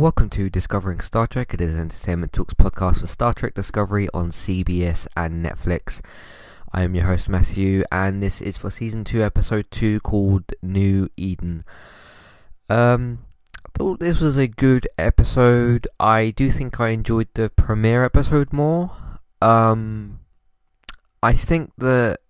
Discovering Star Trek. It is an Entertainment Talks podcast for Star Trek Discovery on CBS and Netflix. I am your host Matthew, and this is for season two, episode two, called New Eden. Um, I thought this was a good episode. I do think I enjoyed the premiere episode more. Um, I think that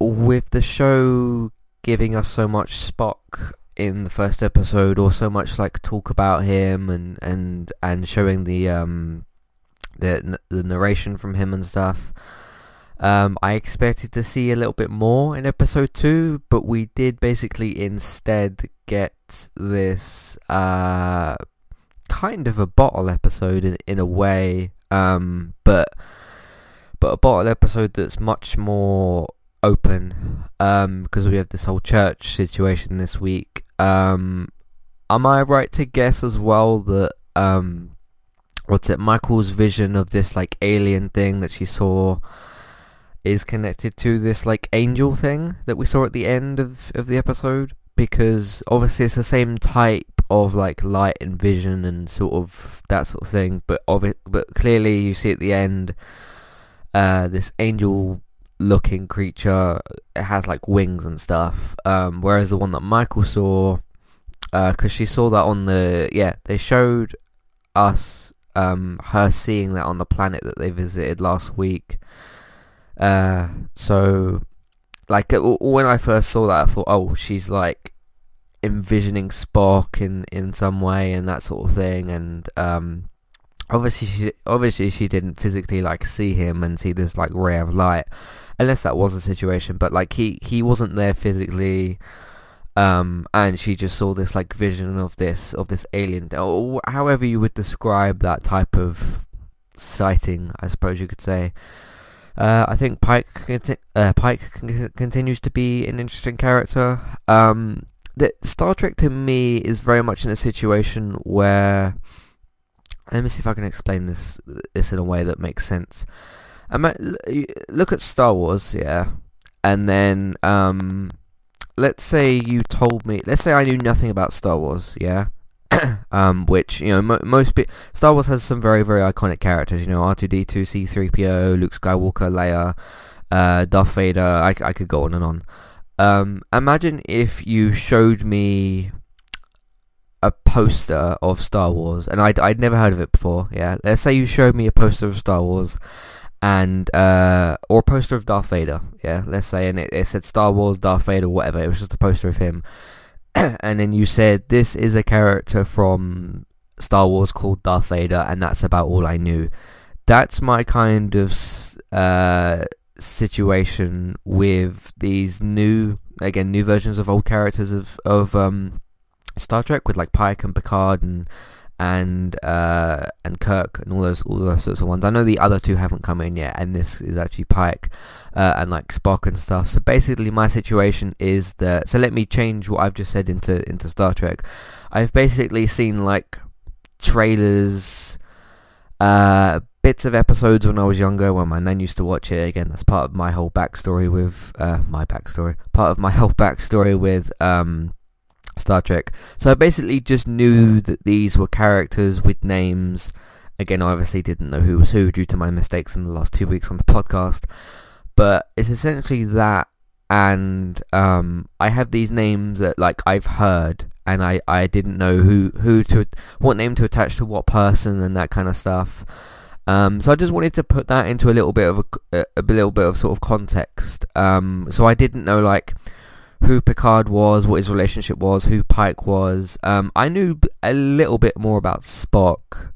with the show giving us so much Spock in the first episode or so much like talk about him and and and showing the um the the narration from him and stuff. Um I expected to see a little bit more in episode 2 but we did basically instead get this uh kind of a bottle episode in in a way. Um but but a bottle episode that's much more open um because we have this whole church situation this week um, am I right to guess as well that um, what's it? Michael's vision of this like alien thing that she saw is connected to this like angel thing that we saw at the end of of the episode because obviously it's the same type of like light and vision and sort of that sort of thing but of it but clearly you see at the end uh this angel looking creature. It has like wings and stuff. Um, whereas the one that Michael saw, because uh, she saw that on the yeah, they showed us um, her seeing that on the planet that they visited last week. Uh, so like when I first saw that, I thought, oh, she's like envisioning Spock in in some way and that sort of thing, and um, obviously she obviously she didn't physically like see him and see this like ray of light unless that was the situation. But like he he wasn't there physically, um, and she just saw this like vision of this of this alien, or however you would describe that type of sighting, I suppose you could say. Uh, I think Pike conti- uh, Pike con- continues to be an interesting character. Um, that Star Trek to me is very much in a situation where let me see if I can explain this this in a way that makes sense look at Star Wars, yeah, and then um, let's say you told me, let's say I knew nothing about Star Wars, yeah, um, which you know mo- most Star Wars has some very very iconic characters, you know, R2D2, C3PO, Luke Skywalker, Leia, uh, Darth Vader. I, I could go on and on. Um, imagine if you showed me a poster of Star Wars, and I'd, I'd never heard of it before, yeah. Let's say you showed me a poster of Star Wars, and uh, or a poster of Darth Vader, yeah, let's say, and it, it said Star Wars, Darth Vader, whatever. It was just a poster of him, and then you said this is a character from Star Wars called Darth Vader, and that's about all I knew. That's my kind of uh, situation with these new, again, new versions of old characters of of um, Star Trek, with like Pike and Picard and and uh, and Kirk and all those all those sorts of ones. I know the other two haven't come in yet, and this is actually Pike uh, and like Spock and stuff. So basically, my situation is that. So let me change what I've just said into into Star Trek. I've basically seen like trailers, uh, bits of episodes when I was younger when my nan used to watch it. Again, that's part of my whole backstory with uh, my backstory. Part of my whole backstory with um Star Trek. So I basically just knew that these were characters with names. Again, I obviously didn't know who was who due to my mistakes in the last two weeks on the podcast. But it's essentially that and um, I have these names that like I've heard and I, I didn't know who, who to what name to attach to what person and that kind of stuff. Um, so I just wanted to put that into a little bit of a, a, a little bit of sort of context. Um, so I didn't know like who Picard was, what his relationship was, who Pike was. Um, I knew a little bit more about Spock,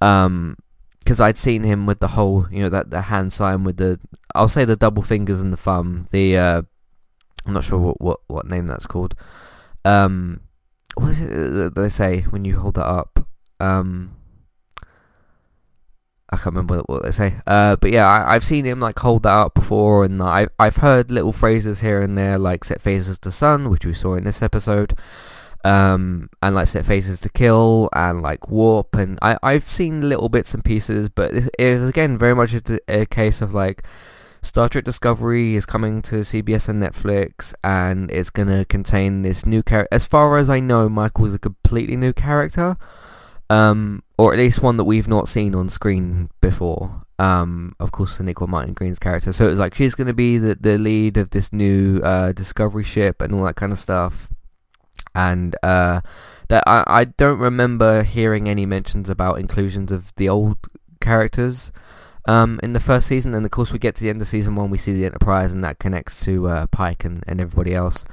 um, because I'd seen him with the whole, you know, that the hand sign with the, I'll say the double fingers and the thumb. The, uh, I'm not sure what what, what name that's called. Um, what is it that they say when you hold that up? Um, I can't remember what they say. Uh, but yeah, I, have seen him like hold that up before, and I, I've heard little phrases here and there like set phasers to stun, which we saw in this episode, um, and like set phasers to kill, and like warp, and I, I've seen little bits and pieces, but it, it again very much a, a case of like Star Trek Discovery is coming to CBS and Netflix, and it's gonna contain this new character. As far as I know, Michael's a completely new character, um, or at least one that we've not seen on screen before. Um, of course, Sonequa Martin Green's character. So it was like she's gonna be the the lead of this new uh, Discovery ship and all that kind of stuff, and uh, that I I don't remember hearing any mentions about inclusions of the old characters um, in the first season, and of course we get to the end of season one, we see the Enterprise, and that connects to uh, Pike and, and everybody else.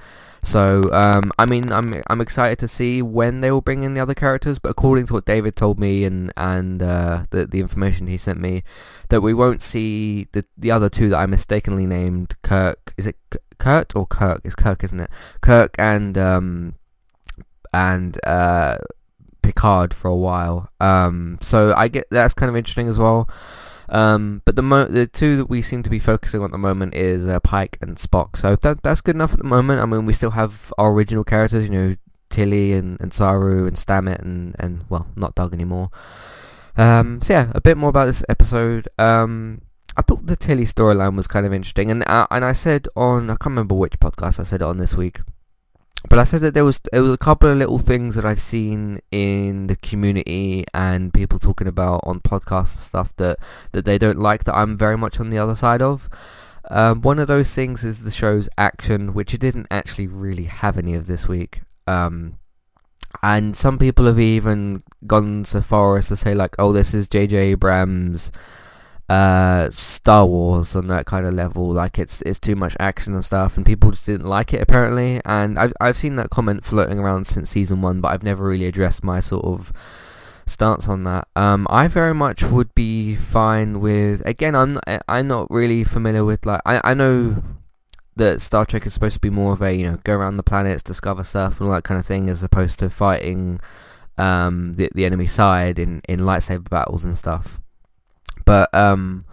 So um, I mean, I'm I'm excited to see when they will bring in the other characters. But according to what David told me and and uh, the the information he sent me, that we won't see the the other two that I mistakenly named Kirk. Is it Kurt or Kirk? It's Kirk, isn't it? Kirk and um and uh Picard for a while. Um, so I get that's kind of interesting as well. Um, but the mo- the two that we seem to be focusing on at the moment is uh, Pike and Spock. So that that's good enough at the moment. I mean, we still have our original characters, you know, Tilly and, and Saru and Stamets and, and well, not Doug anymore. Um, so yeah, a bit more about this episode. Um, I thought the Tilly storyline was kind of interesting, and uh, and I said on I can't remember which podcast I said it on this week but I said that there was there was a couple of little things that I've seen in the community and people talking about on podcasts and stuff that that they don't like that I'm very much on the other side of. Um, one of those things is the show's action, which it didn't actually really have any of this week. Um, and some people have even gone so far as to say like, oh, this is J.J. Abrams' uh, Star Wars on that kind of level. Like it's it's too much action and stuff, and people just didn't like it apparently. And I've I've seen that comment floating around since season one, but I've never really addressed my sort of stance on that. Um, I very much would be fine with. Again, I'm I'm not really familiar with like I I know that Star Trek is supposed to be more of a you know go around the planets, discover stuff, and all that kind of thing, as opposed to fighting um the the enemy side in in lightsaber battles and stuff. But um,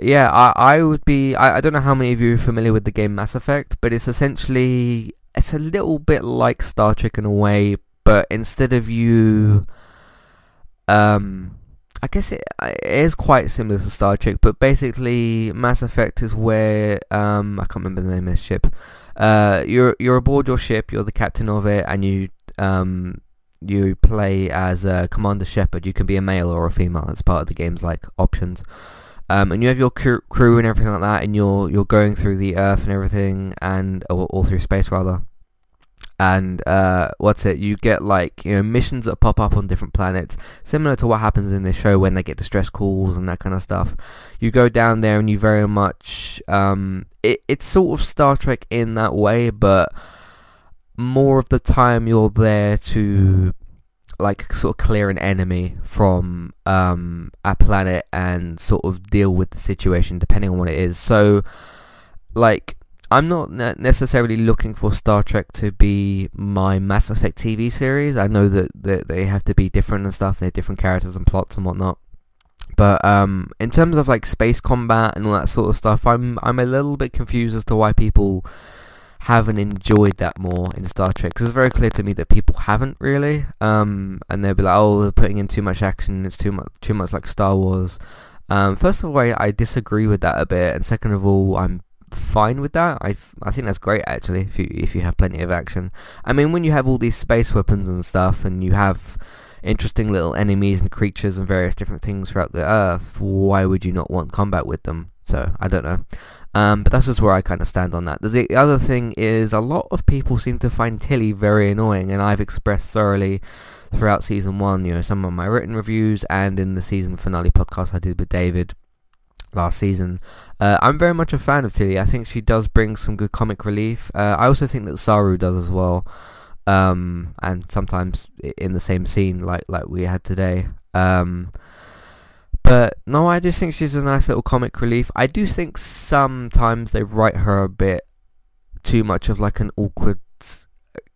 yeah, I I would be. I, I don't know how many of you are familiar with the game Mass Effect, but it's essentially it's a little bit like Star Trek in a way, but instead of you, um, I guess it, it is quite similar to Star Trek, but basically Mass Effect is where um I can't remember the name of this ship. Uh, you're you're aboard your ship, you're the captain of it, and you um you play as uh, Commander Shepard. You can be a male or a female. It's part of the game's like options. Um, and you have your crew and everything like that, and you're you're going through the Earth and everything, and or, or through space rather. And uh, what's it? You get like you know missions that pop up on different planets, similar to what happens in this show when they get distress calls and that kind of stuff. You go down there and you very much um, it, it's sort of Star Trek in that way, but more of the time you're there to like sort of clear an enemy from um, a planet and sort of deal with the situation depending on what it is. So like I'm not necessarily looking for Star Trek to be my Mass Effect TV series. I know that, that they have to be different and stuff. They're different characters and plots and whatnot. But um, in terms of like space combat and all that sort of stuff, I'm I'm a little bit confused as to why people haven't enjoyed that more in Star Trek. Because it's very clear to me that people haven't really. Um, and they'll be like, oh, they're putting in too much action. It's too much, too much like Star Wars. Um, first of all, I, I disagree with that a bit, and second of all, I'm fine with that. I, I think that's great actually. If you if you have plenty of action, I mean, when you have all these space weapons and stuff, and you have interesting little enemies and creatures and various different things throughout the Earth, why would you not want combat with them? So I don't know. Um, but that's just where I kind of stand on that. The other thing is a lot of people seem to find Tilly very annoying, and I've expressed thoroughly throughout season one, you know, some of my written reviews and in the season finale podcast I did with David last season. Uh, I'm very much a fan of Tilly. I think she does bring some good comic relief. Uh, I also think that Saru does as well. Um, and sometimes in the same scene like like we had today. Um, but no, I just think she's a nice little comic relief. I do think sometimes they write her a bit too much of like an awkward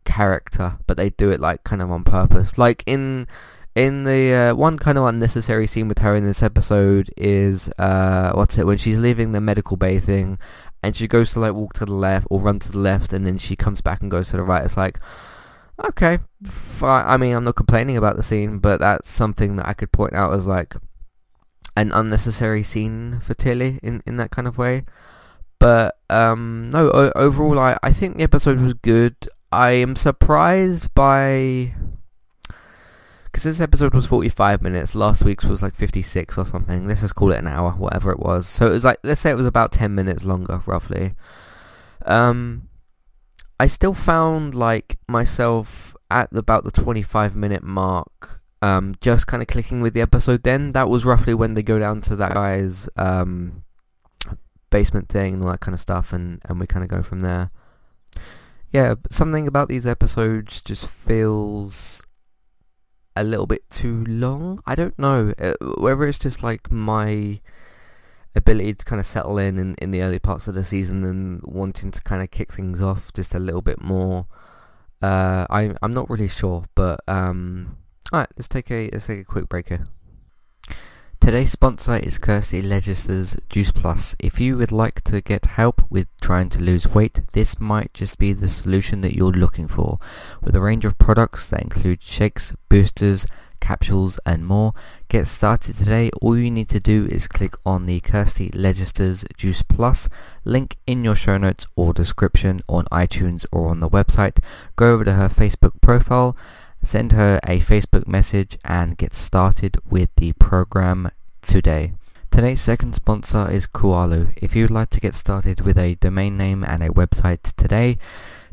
character, but they do it like kind of on purpose. Like in in the uh, one kind of unnecessary scene with her in this episode is uh what's it when she's leaving the medical bay thing and she goes to like walk to the left or run to the left and then she comes back and goes to the right. It's like okay. I mean I'm not complaining about the scene, but that's something that I could point out as like an unnecessary scene for Tilly in, in that kind of way. But um, no, o- overall, I, I think the episode was good. I am surprised by because this episode was 45 minutes. Last week's was like 56 or something. Let's just call it an hour, whatever it was. So it was like let's say it was about 10 minutes longer, roughly. Um, I still found like myself at about the 25 minute mark um, just kind of clicking with the episode then. That was roughly when they go down to that guy's um, basement thing and all that kind of stuff and, and we kind of go from there. Yeah, something about these episodes just feels a little bit too long. I don't know uh, whether it's just like my ability to kind of settle in, in in the early parts of the season and wanting to kind of kick things off just a little bit more. Uh, I I'm not really sure, but um, all right, let's take a let's take a quick break here. Today's sponsor is Kirsty Legister's Juice Plus. If you would like to get help with trying to lose weight, this might just be the solution that you're looking for. With a range of products that include shakes, boosters, capsules and more. Get started today. All you need to do is click on the Kirsty Legister's Juice Plus link in your show notes or description on iTunes or on the website. Go over to her Facebook profile Send her a Facebook message and get started with the program today. Today's second sponsor is Kualo. If you'd like to get started with a domain name and a website today,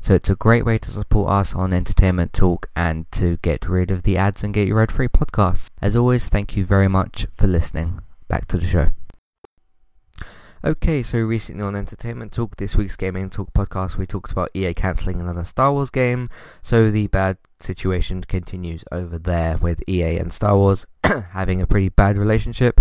So it's a great way to support us on Entertainment Talk and to get rid of the ads and get your ad-free podcasts. As always, thank you very much for listening. Back to the show. Okay, so recently on Entertainment Talk, this week's Gaming Talk podcast, we talked about EA cancelling another Star Wars game. So the bad situation continues over there with EA and Star Wars having a pretty bad relationship.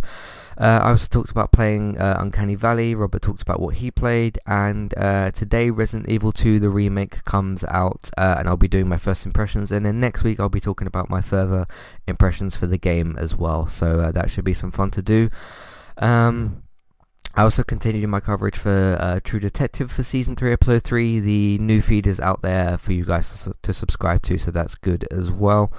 Uh, I also talked about playing uh, Uncanny Valley. Robert talked about what he played, and uh, today Resident Evil 2 the remake comes out, uh, and I'll be doing my first impressions. And then next week I'll be talking about my further impressions for the game as well. So uh, that should be some fun to do. Um, I also continued my coverage for uh, True Detective for Season 3, Episode 3. The new feed is out there for you guys to, to subscribe to, so that's good as well.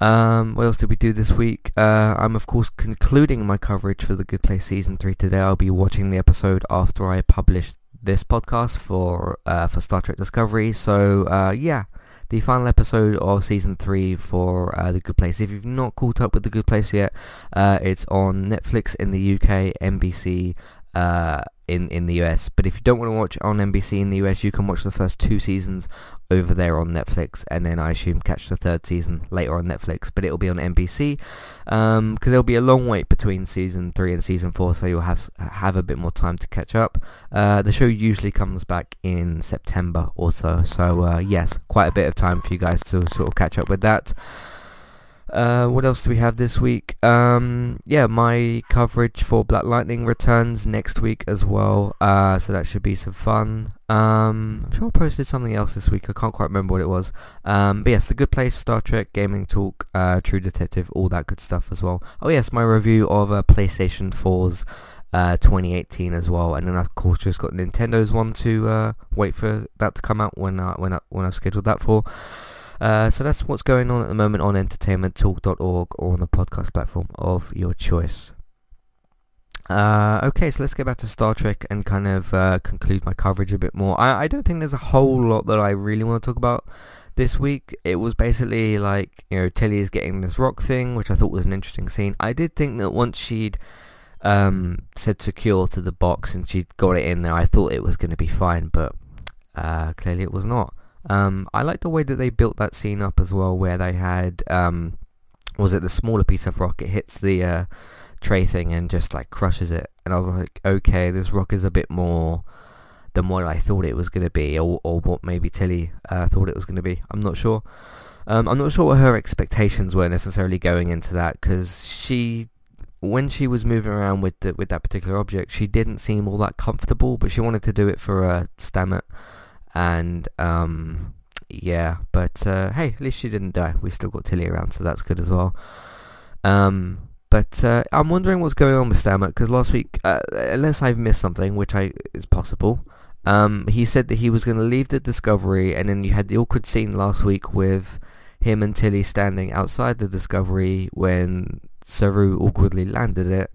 Um, what else did we do this week? Uh, I'm of course concluding my coverage for The Good Place Season 3 today. I'll be watching the episode after I publish this podcast for uh, for Star Trek Discovery. So uh, yeah, the final episode of season three for uh, The Good Place. If you've not caught up with The Good Place yet, uh, it's on Netflix in the UK, NBC uh, in in the US. But if you don't want to watch on NBC in the US, you can watch the first two seasons over there on Netflix, and then I assume catch the third season later on Netflix. But it'll be on NBC because um, there'll be a long wait between season three and season four, so you'll have have a bit more time to catch up. Uh, the show usually comes back in September or so, so uh, yes, quite a bit of time for you guys to sort of catch up with that. Uh, what else do we have this week? Um, yeah, my coverage for Black Lightning returns next week as well, uh, so that should be some fun. Um, I'm sure I posted something else this week, I can't quite remember what it was. Um, but yes, The Good Place, Star Trek, Gaming Talk, uh, True Detective, all that good stuff as well. Oh yes, my review of uh, PlayStation 4's uh, 2018 as well, and then of course just got Nintendo's one to wait for that to come out when uh, when I, when I've scheduled that for. Uh, so that's what's going on at the moment on entertainmenttalk.org or on the podcast platform of your choice. Uh, okay, so let's get back to Star Trek and kind of uh, conclude my coverage a bit more. I, I don't think there's a whole lot that I really want to talk about this week. It was basically like, you know, Tilly is getting this rock thing, which I thought was an interesting scene. I did think that once she'd um, said secure to the box and she'd got it in there, I thought it was going to be fine, but uh, clearly it was not. Um, I like the way that they built that scene up as well, where they had um, was it the smaller piece of rock? It hits the uh, tray thing and just like crushes it, and I was like, okay, this rock is a bit more than what I thought it was going to be, or, or what maybe Tilly uh, thought it was going to be. I'm not sure. Um, I'm not sure what her expectations were necessarily going into that, because she, when she was moving around with the, with that particular object, she didn't seem all that comfortable, but she wanted to do it for a uh, Stamets, and um, yeah, but uh, hey, at least she didn't die. We still got Tilly around, so that's good as well. Um, but uh, I'm wondering what's going on with Stamets because last week, uh, unless I've missed something, which I is possible, um, he said that he was going to leave the Discovery, and then you had the awkward scene last week with him and Tilly standing outside the Discovery when Saru awkwardly landed it,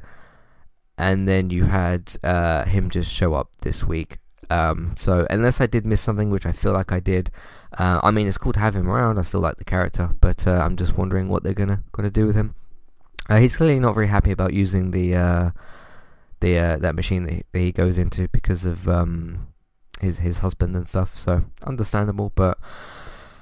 and then you had uh, him just show up this week. Um, so unless I did miss something, which I feel like I did, uh, I mean it's cool to have him around. I still like the character, but uh, I'm just wondering what they're gonna gonna do with him. Uh, he's clearly not very happy about using the uh, the uh, that machine that he, that he, goes into because of um, his his husband and stuff. So understandable, but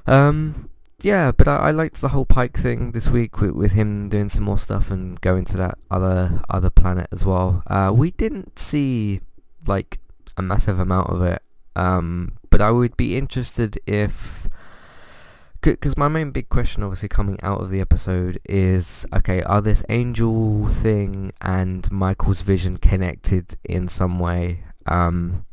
um, yeah. But I, I liked the whole Pike thing this week with, with him doing some more stuff and going to that other other planet as well. Uh, we didn't see like a massive amount of it, um, but I would be interested if because my main big question obviously coming out of the episode is okay are this angel thing and michael's vision connected in some way? Um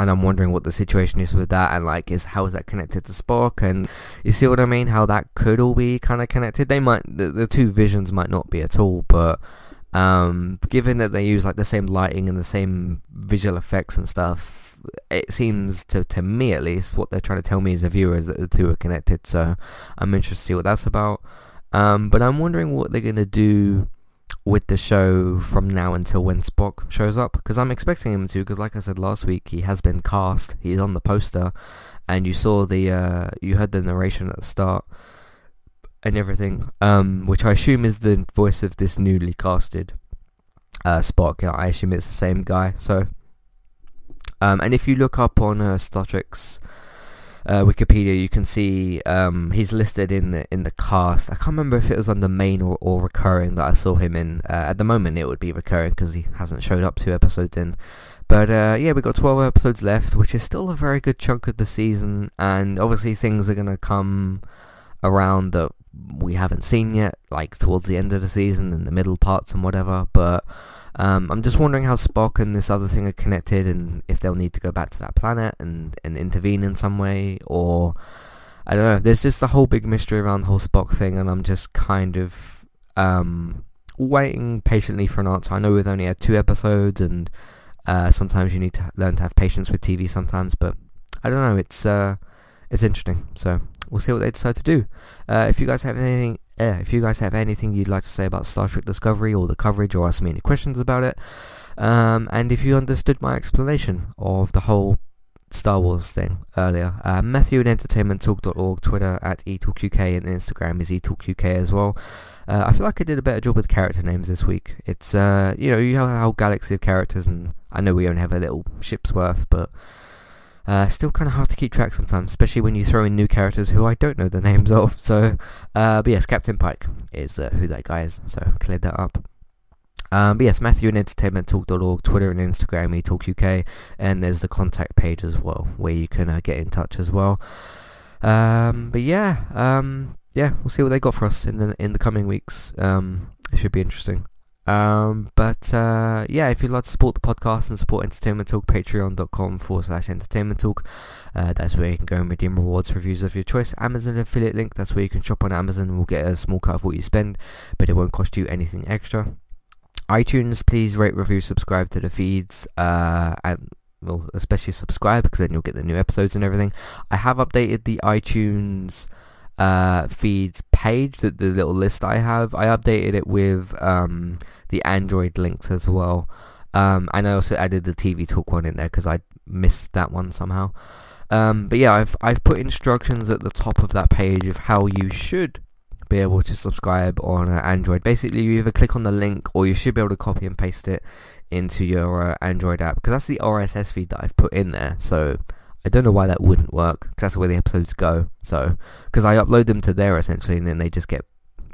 and I'm wondering what the situation is with that and like is how is that connected to Spock? And you see what I mean? How that could all be kind of connected? They might the, the two visions might not be at all but um given that they use like the same lighting and the same visual effects and stuff it seems to to me at least what they're trying to tell me as a viewer is that the two are connected so I'm interested to see what that's about. Um but I'm wondering what they're going to do with the show from now until when Spock shows up because I'm expecting him to because like I said last week he has been cast he's on the poster and you saw the uh, you heard the narration at the start and everything um, which I assume is the voice of this newly casted uh, Spock I assume it's the same guy so um, and if you look up on uh, Star Trek's uh, Wikipedia, you can see um, he's listed in the in the cast. I can't remember if it was on the main or, or recurring that I saw him in. Uh, at the moment, it would be recurring because he hasn't showed up two episodes in. But uh, yeah, we've got 12 episodes left, which is still a very good chunk of the season. And obviously, things are going to come around that we haven't seen yet, like towards the end of the season and the middle parts and whatever. But um, I'm just wondering how Spock and this other thing are connected and if they'll need to go back to that planet and, and intervene in some way or... I don't know. There's just a whole big mystery around the whole Spock thing and I'm just kind of um, waiting patiently for an answer. I know we've only had two episodes and uh, sometimes you need to learn to have patience with TV sometimes, but I don't know. It's uh, it's interesting. So we'll see what they decide to do. Uh, if you guys have anything yeah, if you guys have anything you'd like to say about Star Trek Discovery or the coverage or ask me any questions about it, um, and if you understood my explanation of the whole Star Wars thing earlier, uh, Matthew at entertainmenttalk.org, Twitter at etalkuk, and Instagram is etalkuk as well. Uh, I feel like I did a better job with character names this week. It's, uh, you know, you have a whole galaxy of characters, and I know we only have a little ship's worth, but uh, still kind of hard to keep track sometimes, especially when you throw in new characters who I don't know the names of. So, uh, but yes, Captain Pike is uh, who that guy is. So cleared that up. Um, but yes, Matthew and entertainmenttalk.org, Twitter and Instagram, eTalkUK, and there's the contact page as well, where you can uh, get in touch as well. Um, but yeah, um, yeah, we'll see what they got for us in the in the coming weeks. Um, it should be interesting. Um, but uh, yeah, if you'd like to support the podcast and support Entertainment Talk, patreon.com forward slash entertainment talk. Uh, that's where you can go and redeem rewards, reviews of your choice. Amazon affiliate link, that's where you can shop on Amazon. We'll get a small cut of what you spend, but it won't cost you anything extra. iTunes, please rate, review, subscribe to the feeds, uh, and well, especially subscribe because then you'll get the new episodes and everything. I have updated the iTunes uh, feeds page, the, the little list I have. I updated it with um, the Android links as well. Um, and I also added the TV Talk one in there because I missed that one somehow. Um, but yeah, I've I've put instructions at the top of that page of how you should be able to subscribe on uh, Android. Basically, you either click on the link or you should be able to copy and paste it into your uh, Android app because that's the RSS feed that I've put in there. So I don't know why that wouldn't work, because that's where the episodes go. So, because I upload them to there essentially, and then they just get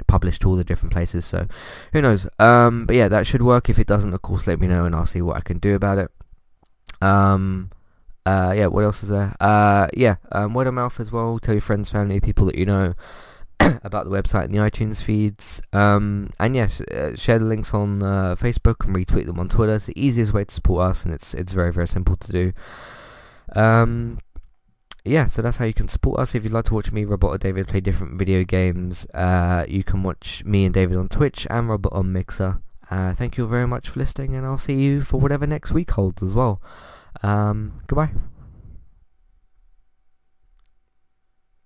published to all the different places. So, who knows? Um, but yeah, that should work. If it doesn't, of course, let me know, and I'll see what I can do about it. Um, uh, yeah, what else is there? Uh, yeah, um, word of mouth as well. Tell your friends, family, people that you know about the website and the iTunes feeds. Um, and yes, uh, share the links on uh, Facebook and retweet them on Twitter. It's the easiest way to support us, and it's it's very very simple to do. Um, yeah, so that's how you can support us. If you'd like to watch me, Robert, or David play different video games, uh, you can watch me and David on Twitch and Robert on Mixer. Uh, thank you very much for listening, and I'll see you for whatever next week holds as well. Um, goodbye.